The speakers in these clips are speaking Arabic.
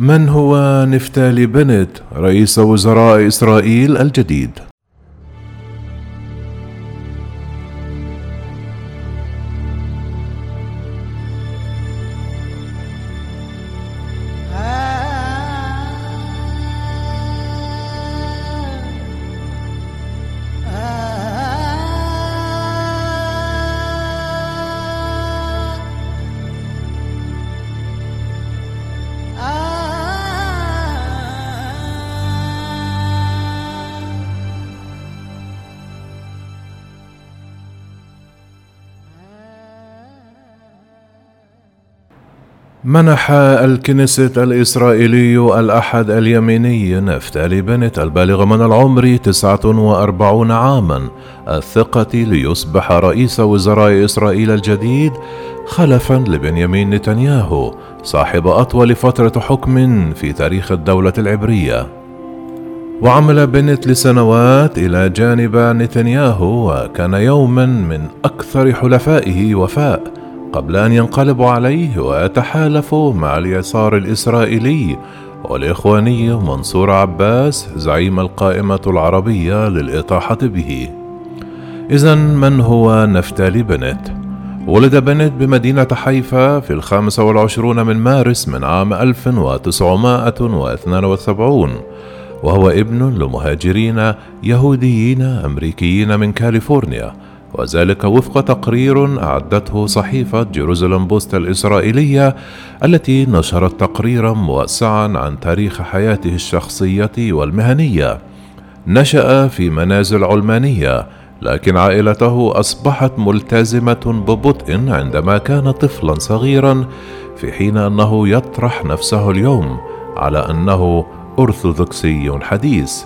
من هو نفتالي بنت رئيس وزراء إسرائيل الجديد؟ منح الكنيست الإسرائيلي الأحد اليميني نفتالي بنت البالغ من العمر 49 عاما. الثقة ليصبح رئيس وزراء إسرائيل الجديد خلفا لبنيامين نتنياهو صاحب أطول فترة حكم في تاريخ الدولة العبرية. وعمل بنت لسنوات إلى جانب نتنياهو وكان يوما من أكثر حلفائه وفاء. قبل أن ينقلبوا عليه ويتحالفوا مع اليسار الإسرائيلي والإخواني منصور عباس زعيم القائمة العربية للإطاحة به. إذا من هو نفتالي بنت؟ ولد بنت بمدينة حيفا في الخامس والعشرون من مارس من عام 1972 وهو ابن لمهاجرين يهوديين أمريكيين من كاليفورنيا وذلك وفق تقرير أعدته صحيفة جيروزالم بوست الإسرائيلية التي نشرت تقريرا موسعا عن تاريخ حياته الشخصية والمهنية. نشأ في منازل علمانية، لكن عائلته أصبحت ملتزمة ببطء عندما كان طفلا صغيرا، في حين أنه يطرح نفسه اليوم على أنه أرثوذكسي حديث.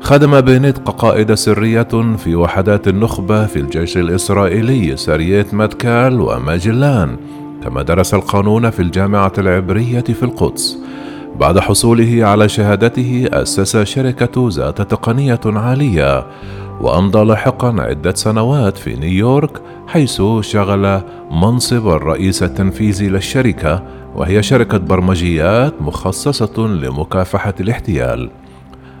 خدم بينيت كقائد سرية في وحدات النخبة في الجيش الإسرائيلي سرية متكال وماجلان كما درس القانون في الجامعة العبرية في القدس. بعد حصوله على شهادته أسس شركة ذات تقنية عالية وأمضى لاحقا عدة سنوات في نيويورك حيث شغل منصب الرئيس التنفيذي للشركة وهي شركة برمجيات مخصصة لمكافحة الاحتيال.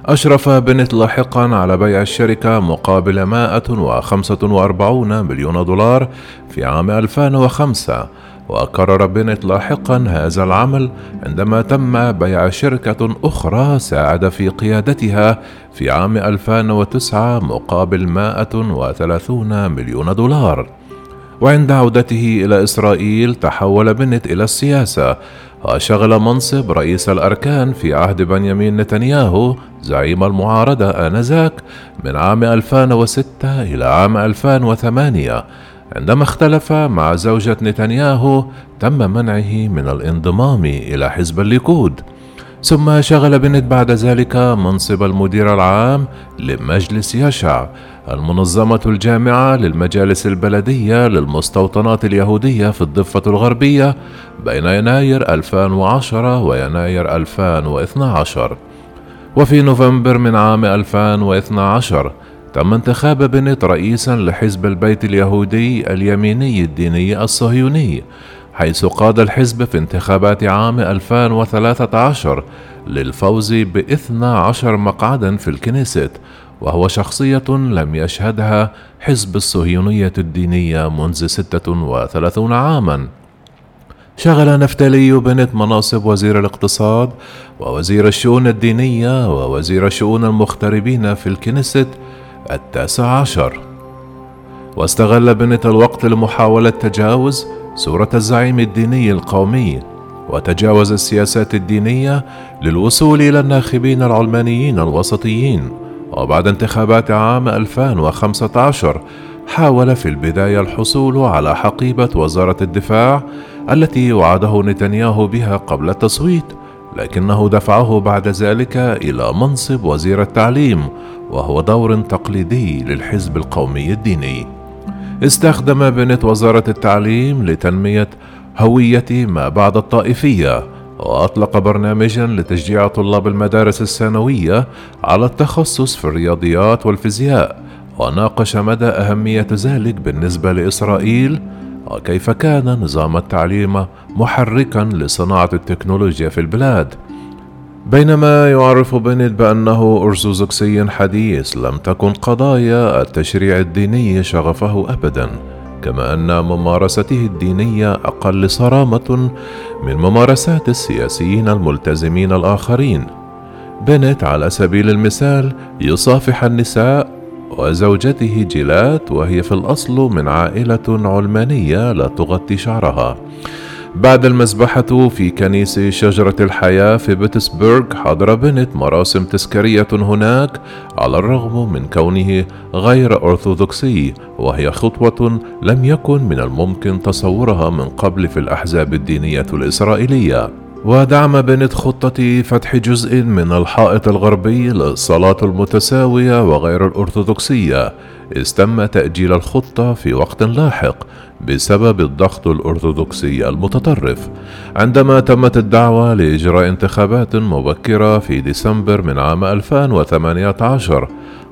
أشرف بنت لاحقا على بيع الشركة مقابل 145 مليون دولار في عام 2005 وقرر بنت لاحقا هذا العمل عندما تم بيع شركة أخرى ساعد في قيادتها في عام 2009 مقابل 130 مليون دولار. وعند عودته إلى إسرائيل تحول بنت إلى السياسة وشغل منصب رئيس الأركان في عهد بنيامين نتنياهو زعيم المعارضة آنذاك من عام 2006 إلى عام 2008 عندما اختلف مع زوجة نتنياهو تم منعه من الانضمام إلى حزب الليكود. ثم شغل بنت بعد ذلك منصب المدير العام لمجلس يشع المنظمة الجامعة للمجالس البلدية للمستوطنات اليهودية في الضفة الغربية بين يناير 2010 ويناير 2012 وفي نوفمبر من عام 2012 تم انتخاب بنت رئيسا لحزب البيت اليهودي اليميني الديني الصهيوني حيث قاد الحزب في انتخابات عام 2013 للفوز ب 12 مقعدا في الكنيست وهو شخصية لم يشهدها حزب الصهيونية الدينية منذ 36 عاما. شغل نفتالي بنت مناصب وزير الاقتصاد ووزير الشؤون الدينية ووزير شؤون المغتربين في الكنيست التاسع عشر. واستغل بنت الوقت لمحاولة تجاوز صورة الزعيم الديني القومي وتجاوز السياسات الدينية للوصول إلى الناخبين العلمانيين الوسطيين. وبعد انتخابات عام 2015 حاول في البداية الحصول على حقيبة وزارة الدفاع التي وعده نتنياهو بها قبل التصويت لكنه دفعه بعد ذلك إلى منصب وزير التعليم وهو دور تقليدي للحزب القومي الديني. استخدم بنت وزارة التعليم لتنمية هوية ما بعد الطائفية وأطلق برنامجا لتشجيع طلاب المدارس الثانوية على التخصص في الرياضيات والفيزياء وناقش مدى أهمية ذلك بالنسبة لإسرائيل وكيف كان نظام التعليم محركا لصناعة التكنولوجيا في البلاد. بينما يعرف بنت بأنه أرثوذكسي حديث لم تكن قضايا التشريع الديني شغفه أبدا كما أن ممارسته الدينية أقل صرامة من ممارسات السياسيين الملتزمين الآخرين. بنت على سبيل المثال يصافح النساء وزوجته جيلات وهي في الأصل من عائلة علمانية لا تغطي شعرها. بعد المذبحة في كنيسة شجرة الحياة في بيتسبرغ حضر بنت مراسم تذكارية هناك على الرغم من كونه غير أرثوذكسي وهي خطوة لم يكن من الممكن تصورها من قبل في الأحزاب الدينية الإسرائيلية. ودعم بنت خطة فتح جزء من الحائط الغربي للصلاة المتساوية وغير الأرثوذكسية. إذ تم تأجيل الخطة في وقت لاحق بسبب الضغط الأرثوذكسي المتطرف عندما تمت الدعوة لإجراء انتخابات مبكرة في ديسمبر من عام 2018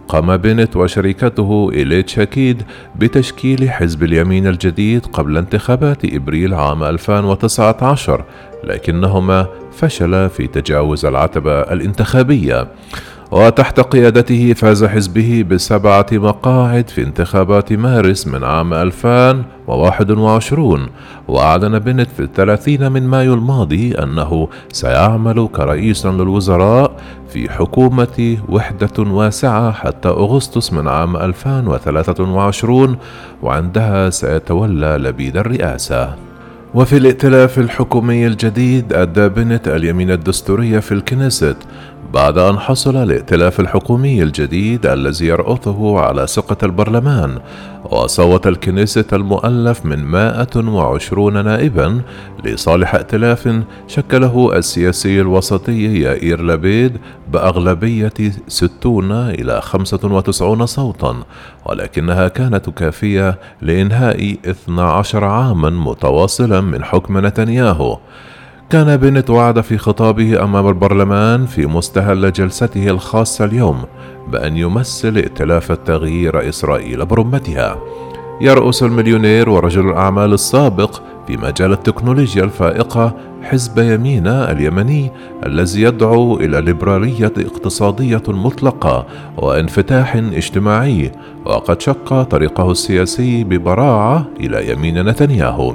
قام بنت وشركته إليت شاكيد بتشكيل حزب اليمين الجديد قبل انتخابات إبريل عام 2019 لكنهما فشلا في تجاوز العتبة الانتخابية. وتحت قيادته فاز حزبه بسبعة مقاعد في انتخابات مارس من عام 2021 وأعلن بنت في الثلاثين من مايو الماضي أنه سيعمل كرئيس للوزراء في حكومة وحدة واسعة حتى أغسطس من عام 2023 وعندها سيتولى لبيد الرئاسة. وفي الائتلاف الحكومي الجديد أدى بنت اليمين الدستورية في الكنيست بعد أن حصل الائتلاف الحكومي الجديد الذي يرأثه على ثقة البرلمان وصوت الكنيسة المؤلف من 120 نائبا لصالح ائتلاف شكله السياسي الوسطي يائير لبيد بأغلبية 60 إلى 95 صوتا ولكنها كانت كافية لإنهاء 12 عاما متواصلا من حكم نتنياهو. كان بنت وعد في خطابه أمام البرلمان في مستهل جلسته الخاصة اليوم بأن يمثل ائتلاف التغيير إسرائيل برمتها. يرأس المليونير ورجل الأعمال السابق في مجال التكنولوجيا الفائقة حزب يمينة اليمني الذي يدعو إلى ليبرالية اقتصادية مطلقة وانفتاح اجتماعي وقد شق طريقه السياسي ببراعة إلى يمين نتنياهو.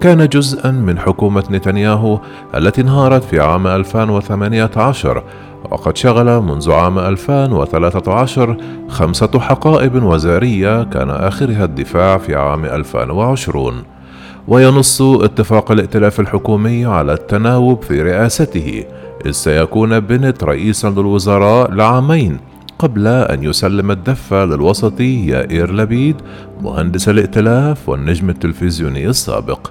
كان جزءا من حكومة نتنياهو التي انهارت في عام 2018 وقد شغل منذ عام 2013 خمسة حقائب وزارية كان آخرها الدفاع في عام 2020 وينص اتفاق الائتلاف الحكومي على التناوب في رئاسته إذ سيكون بنت رئيسا للوزراء لعامين قبل أن يسلم الدفة للوسطي يائير لبيد مهندس الائتلاف والنجم التلفزيوني السابق.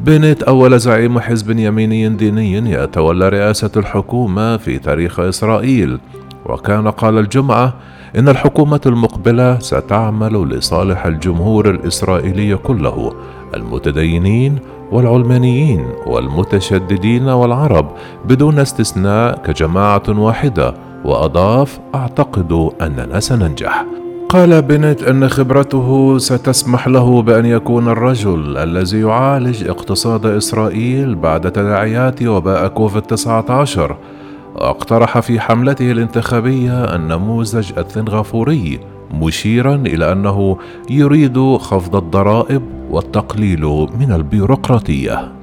بنت أول زعيم حزب يميني ديني يتولى رئاسة الحكومة في تاريخ إسرائيل. وكان قال الجمعة إن الحكومة المقبلة ستعمل لصالح الجمهور الإسرائيلي كله المتدينين والعلمانيين والمتشددين والعرب بدون استثناء كجماعة واحدة. وأضاف أعتقد أننا سننجح. قال بنت أن خبرته ستسمح له بأن يكون الرجل الذي يعالج اقتصاد إسرائيل بعد تداعيات وباء كوفيد 19 واقترح في حملته الانتخابية النموذج الثنغافوري مشيرا إلى أنه يريد خفض الضرائب والتقليل من البيروقراطية.